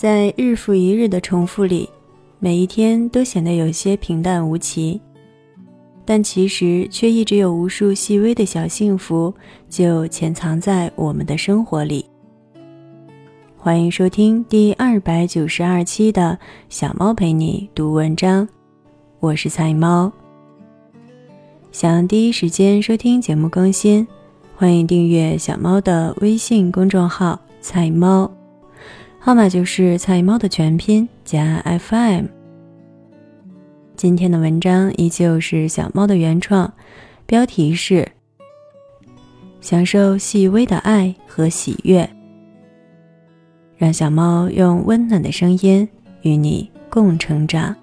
在日复一日的重复里，每一天都显得有些平淡无奇，但其实却一直有无数细微的小幸福就潜藏在我们的生活里。欢迎收听第二百九十二期的小猫陪你读文章，我是菜猫。想第一时间收听节目更新，欢迎订阅小猫的微信公众号“菜猫”，号码就是“菜猫”的全拼加 FM。今天的文章依旧是小猫的原创，标题是“享受细微的爱和喜悦”。让小猫用温暖的声音与你共成长。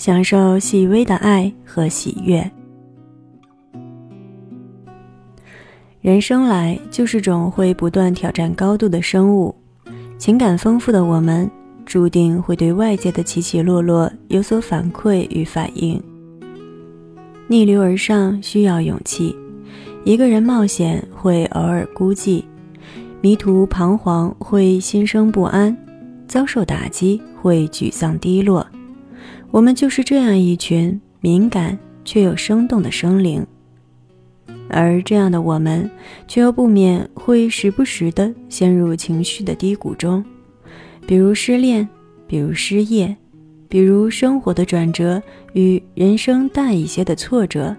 享受细微的爱和喜悦。人生来就是种会不断挑战高度的生物，情感丰富的我们。注定会对外界的起起落落有所反馈与反应。逆流而上需要勇气，一个人冒险会偶尔孤寂，迷途彷徨会心生不安，遭受打击会沮丧低落。我们就是这样一群敏感却又生动的生灵，而这样的我们，却又不免会时不时的陷入情绪的低谷中。比如失恋，比如失业，比如生活的转折与人生淡一些的挫折，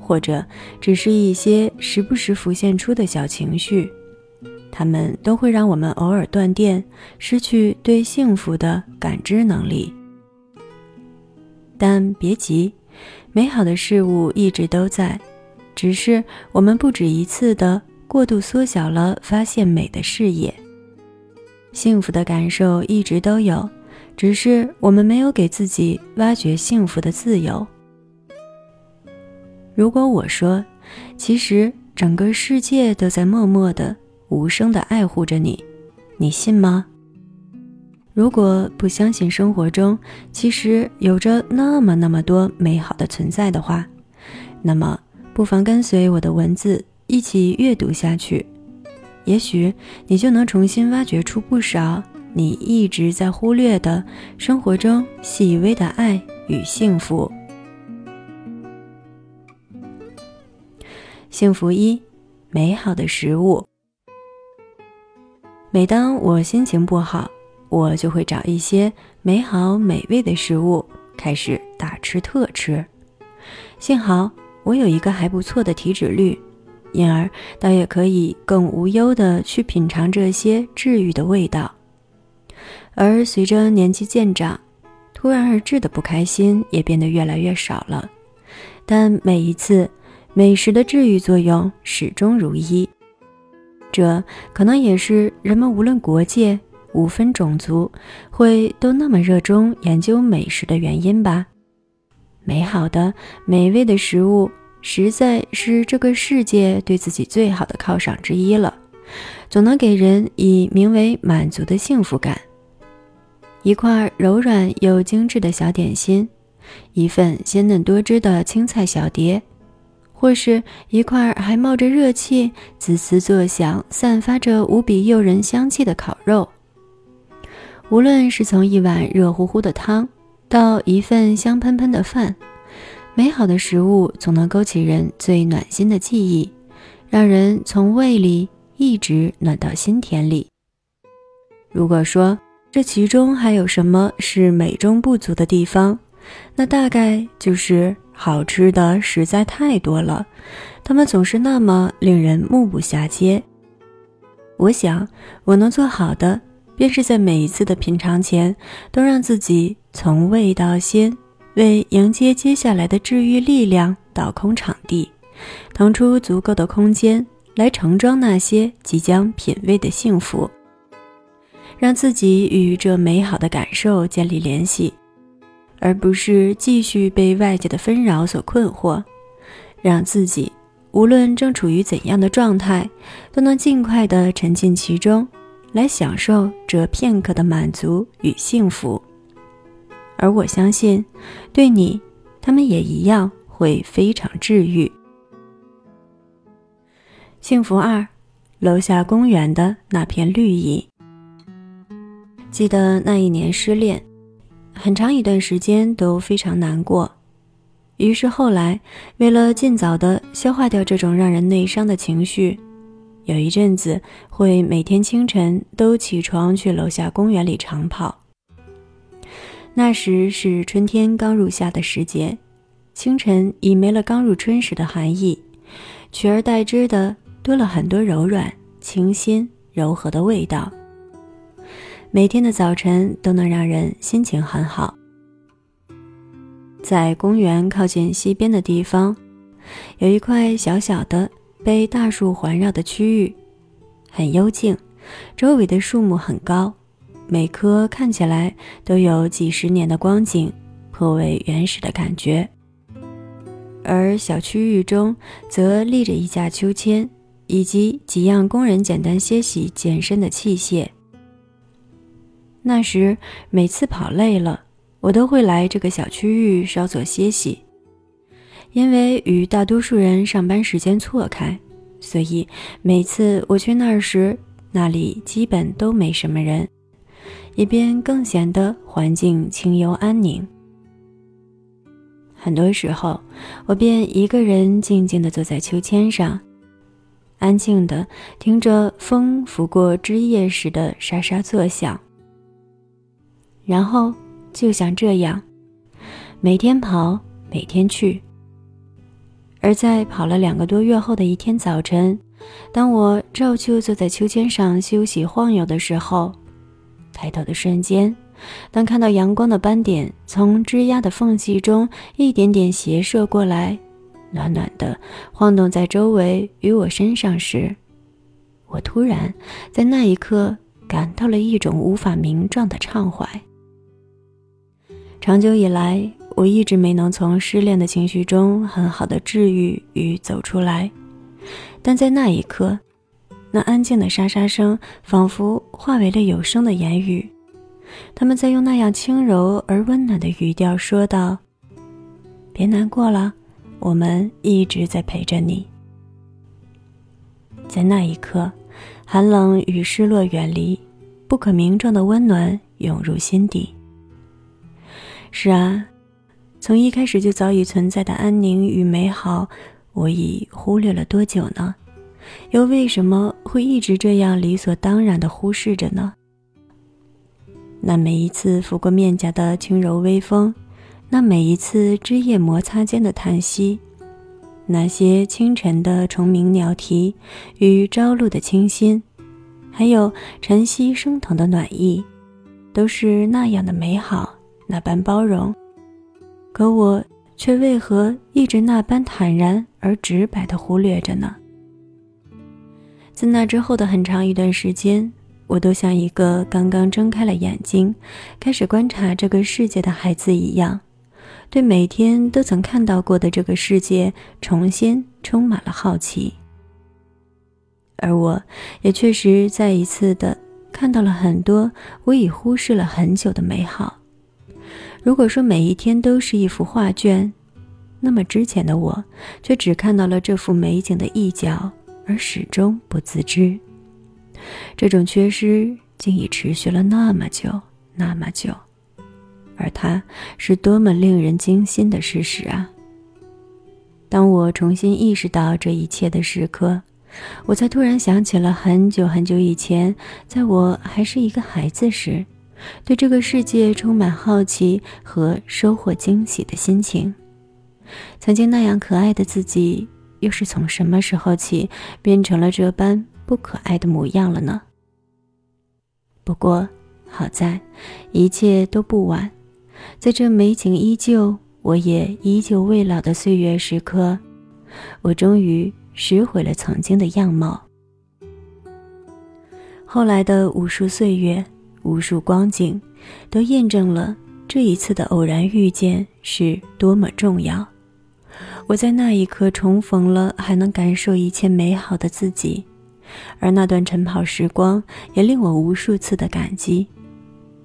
或者只是一些时不时浮现出的小情绪，他们都会让我们偶尔断电，失去对幸福的感知能力。但别急，美好的事物一直都在，只是我们不止一次的过度缩小了发现美的视野。幸福的感受一直都有，只是我们没有给自己挖掘幸福的自由。如果我说，其实整个世界都在默默的、无声的爱护着你，你信吗？如果不相信生活中其实有着那么那么多美好的存在的话，那么不妨跟随我的文字一起阅读下去。也许你就能重新挖掘出不少你一直在忽略的生活中细微的爱与幸福。幸福一，美好的食物。每当我心情不好，我就会找一些美好美味的食物，开始大吃特吃。幸好我有一个还不错的体脂率。因而，倒也可以更无忧地去品尝这些治愈的味道。而随着年纪渐长，突然而至的不开心也变得越来越少了。但每一次，美食的治愈作用始终如一。这可能也是人们无论国界、五分种族，会都那么热衷研究美食的原因吧。美好的、美味的食物。实在是这个世界对自己最好的犒赏之一了，总能给人以名为满足的幸福感。一块柔软又精致的小点心，一份鲜嫩多汁的青菜小碟，或是一块还冒着热气、滋滋作响、散发着无比诱人香气的烤肉。无论是从一碗热乎乎的汤，到一份香喷喷的饭。美好的食物总能勾起人最暖心的记忆，让人从胃里一直暖到心田里。如果说这其中还有什么是美中不足的地方，那大概就是好吃的实在太多了，它们总是那么令人目不暇接。我想，我能做好的，便是在每一次的品尝前，都让自己从味到心。为迎接接下来的治愈力量倒空场地，腾出足够的空间来盛装那些即将品味的幸福，让自己与这美好的感受建立联系，而不是继续被外界的纷扰所困惑，让自己无论正处于怎样的状态，都能尽快的沉浸其中，来享受这片刻的满足与幸福。而我相信，对你他们也一样会非常治愈。幸福二，楼下公园的那片绿意。记得那一年失恋，很长一段时间都非常难过。于是后来，为了尽早的消化掉这种让人内伤的情绪，有一阵子会每天清晨都起床去楼下公园里长跑。那时是春天刚入夏的时节，清晨已没了刚入春时的寒意，取而代之的。多了很多柔软、清新、柔和的味道。每天的早晨都能让人心情很好。在公园靠近西边的地方，有一块小小的被大树环绕的区域，很幽静，周围的树木很高，每棵看起来都有几十年的光景，颇为原始的感觉。而小区域中则立着一架秋千。以及几样工人简单歇息健身的器械。那时每次跑累了，我都会来这个小区域稍作歇息。因为与大多数人上班时间错开，所以每次我去那儿时，那里基本都没什么人，一边更显得环境清幽安宁。很多时候，我便一个人静静地坐在秋千上。安静的听着风拂过枝叶时的沙沙作响，然后就像这样，每天跑，每天去。而在跑了两个多月后的一天早晨，当我照旧坐在秋千上休息晃悠的时候，抬头的瞬间，当看到阳光的斑点从枝桠的缝隙中一点点斜射过来。暖暖的晃动在周围与我身上时，我突然在那一刻感到了一种无法名状的畅怀。长久以来，我一直没能从失恋的情绪中很好的治愈与走出来，但在那一刻，那安静的沙沙声仿佛化为了有声的言语，他们在用那样轻柔而温暖的语调说道：“别难过了。”我们一直在陪着你，在那一刻，寒冷与失落远离，不可名状的温暖涌入心底。是啊，从一开始就早已存在的安宁与美好，我已忽略了多久呢？又为什么会一直这样理所当然的忽视着呢？那每一次拂过面颊的轻柔微风。那每一次枝叶摩擦间的叹息，那些清晨的虫鸣鸟啼与朝露的清新，还有晨曦升腾的暖意，都是那样的美好，那般包容。可我却为何一直那般坦然而直白地忽略着呢？自那之后的很长一段时间，我都像一个刚刚睁开了眼睛，开始观察这个世界的孩子一样。对每天都曾看到过的这个世界重新充满了好奇，而我也确实再一次的看到了很多我已忽视了很久的美好。如果说每一天都是一幅画卷，那么之前的我却只看到了这幅美景的一角，而始终不自知。这种缺失竟已持续了那么久，那么久。而它是多么令人惊心的事实啊！当我重新意识到这一切的时刻，我才突然想起了很久很久以前，在我还是一个孩子时，对这个世界充满好奇和收获惊喜的心情。曾经那样可爱的自己，又是从什么时候起变成了这般不可爱的模样了呢？不过好在，一切都不晚。在这美景依旧，我也依旧未老的岁月时刻，我终于拾回了曾经的样貌。后来的无数岁月、无数光景，都验证了这一次的偶然遇见是多么重要。我在那一刻重逢了还能感受一切美好的自己，而那段晨跑时光也令我无数次的感激。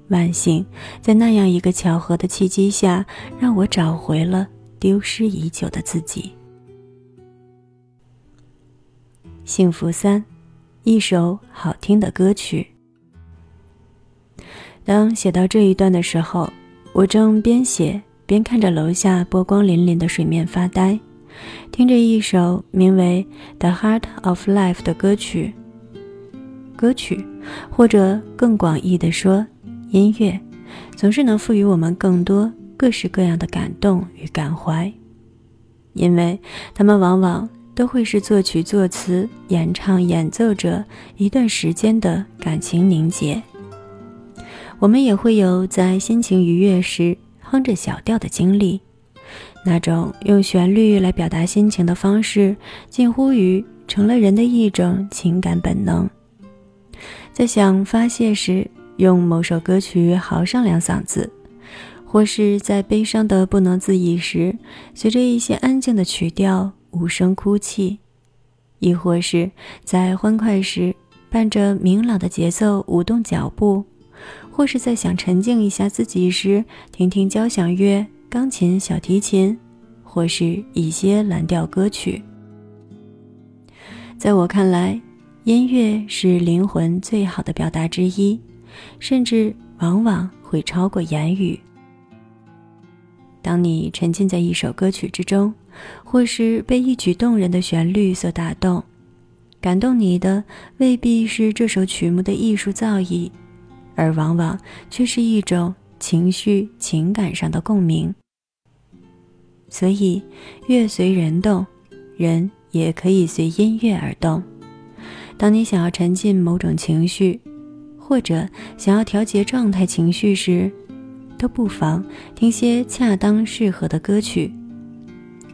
万幸，在那样一个巧合的契机下，让我找回了丢失已久的自己。幸福三，一首好听的歌曲。当写到这一段的时候，我正边写边看着楼下波光粼粼的水面发呆，听着一首名为《The Heart of Life》的歌曲。歌曲，或者更广义的说，音乐，总是能赋予我们更多各式各样的感动与感怀，因为他们往往都会是作曲、作词、演唱、演奏者一段时间的感情凝结。我们也会有在心情愉悦时哼着小调的经历，那种用旋律来表达心情的方式，近乎于成了人的一种情感本能。在想发泄时，用某首歌曲嚎上两嗓子；或是在悲伤的不能自已时，随着一些安静的曲调无声哭泣；亦或是在欢快时，伴着明朗的节奏舞动脚步；或是在想沉静一下自己时，听听交响乐、钢琴、小提琴，或是一些蓝调歌曲。在我看来。音乐是灵魂最好的表达之一，甚至往往会超过言语。当你沉浸在一首歌曲之中，或是被一曲动人的旋律所打动，感动你的未必是这首曲目的艺术造诣，而往往却是一种情绪、情感上的共鸣。所以，乐随人动，人也可以随音乐而动。当你想要沉浸某种情绪，或者想要调节状态情绪时，都不妨听些恰当适合的歌曲。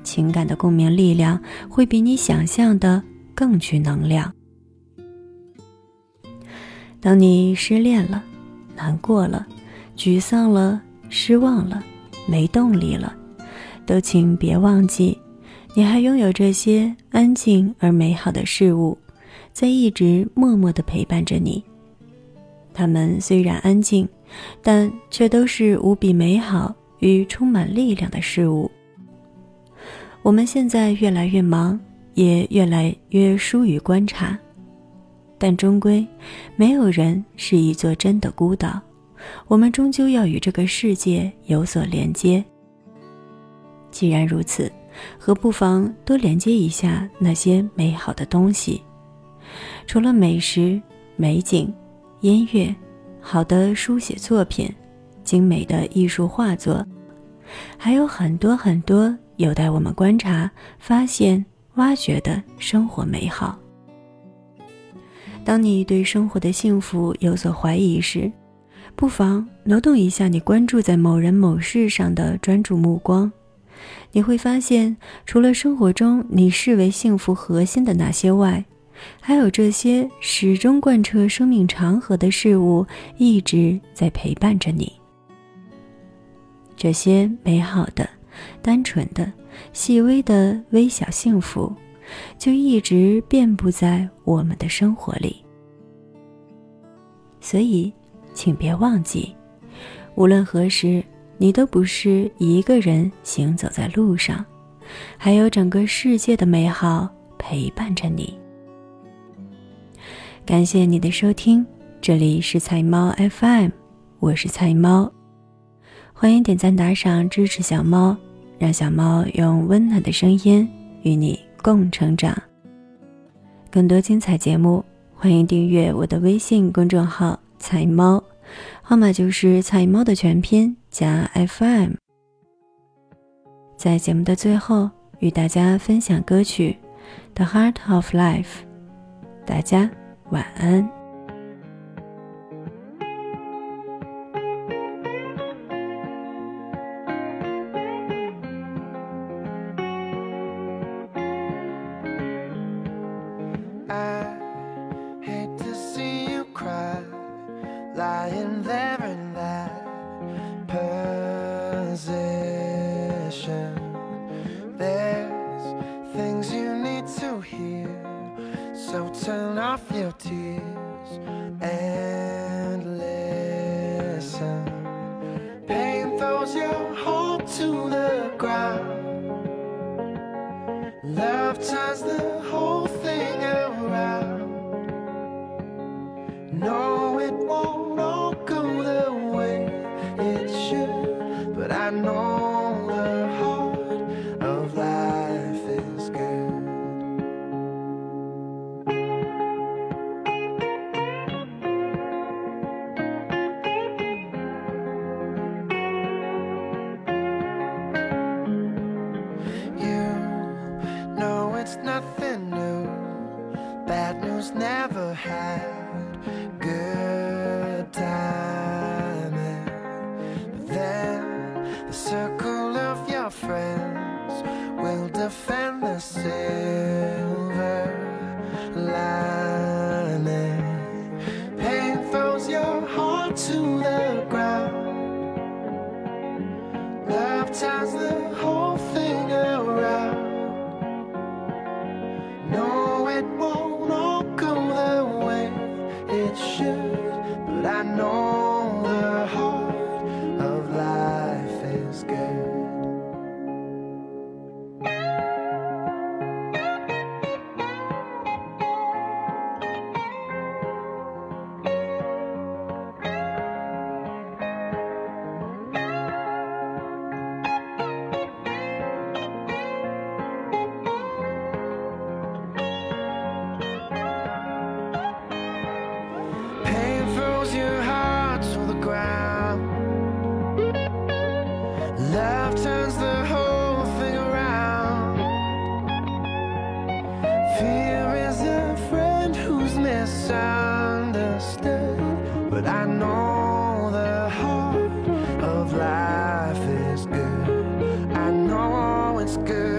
情感的共鸣力量会比你想象的更具能量。当你失恋了、难过了、沮丧了、失望了、没动力了，都请别忘记，你还拥有这些安静而美好的事物。在一直默默地陪伴着你。他们虽然安静，但却都是无比美好与充满力量的事物。我们现在越来越忙，也越来越疏于观察，但终归，没有人是一座真的孤岛。我们终究要与这个世界有所连接。既然如此，何不妨多连接一下那些美好的东西？除了美食、美景、音乐、好的书写作品、精美的艺术画作，还有很多很多有待我们观察、发现、挖掘的生活美好。当你对生活的幸福有所怀疑时，不妨挪动一下你关注在某人某事上的专注目光，你会发现，除了生活中你视为幸福核心的那些外，还有这些始终贯彻生命长河的事物，一直在陪伴着你。这些美好的、单纯的、细微的微小幸福，就一直遍布在我们的生活里。所以，请别忘记，无论何时，你都不是一个人行走在路上，还有整个世界的美好陪伴着你。感谢你的收听，这里是菜猫 FM，我是菜猫，欢迎点赞打赏支持小猫，让小猫用温暖的声音与你共成长。更多精彩节目，欢迎订阅我的微信公众号“菜猫”，号码就是“菜猫”的全拼加 FM。在节目的最后，与大家分享歌曲《The Heart of Life》，大家。晚安。here. So turn off your tears and to the ground. It's good.